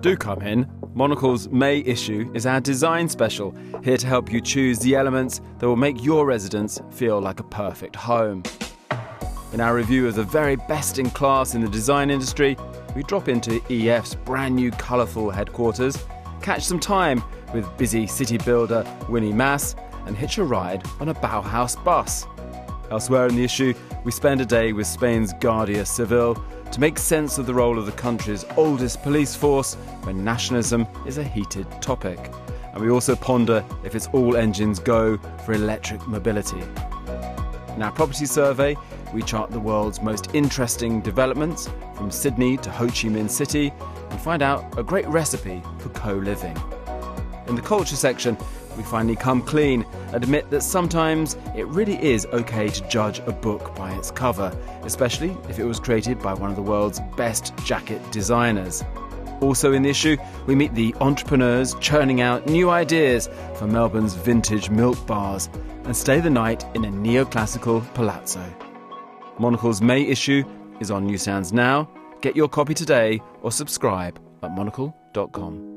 Do come in. Monocle's May issue is our design special, here to help you choose the elements that will make your residence feel like a perfect home. In our review of the very best in class in the design industry, we drop into EF's brand new colourful headquarters, catch some time with busy city builder Winy Maas, and hitch a ride on a Bauhaus bus. Elsewhere in the issue, we spend a day with Spain's Guardia Civil to make sense of the role of the country's oldest police force when nationalism is a heated topic. And we also ponder if it's all engines go for electric mobility. In our property survey, we chart the world's most interesting developments from Sydney to Ho Chi Minh City and find out a great recipe for co living. In the culture section, we finally come clean, admit that sometimes it really is okay to judge a book by its cover, especially if it was created by one of the world's best jacket designers. Also in the issue, we meet the entrepreneurs churning out new ideas for Melbourne's vintage milk bars and stay the night in a neoclassical palazzo. Monocle's May issue is on newsstands now. Get your copy today or subscribe at monocle.com.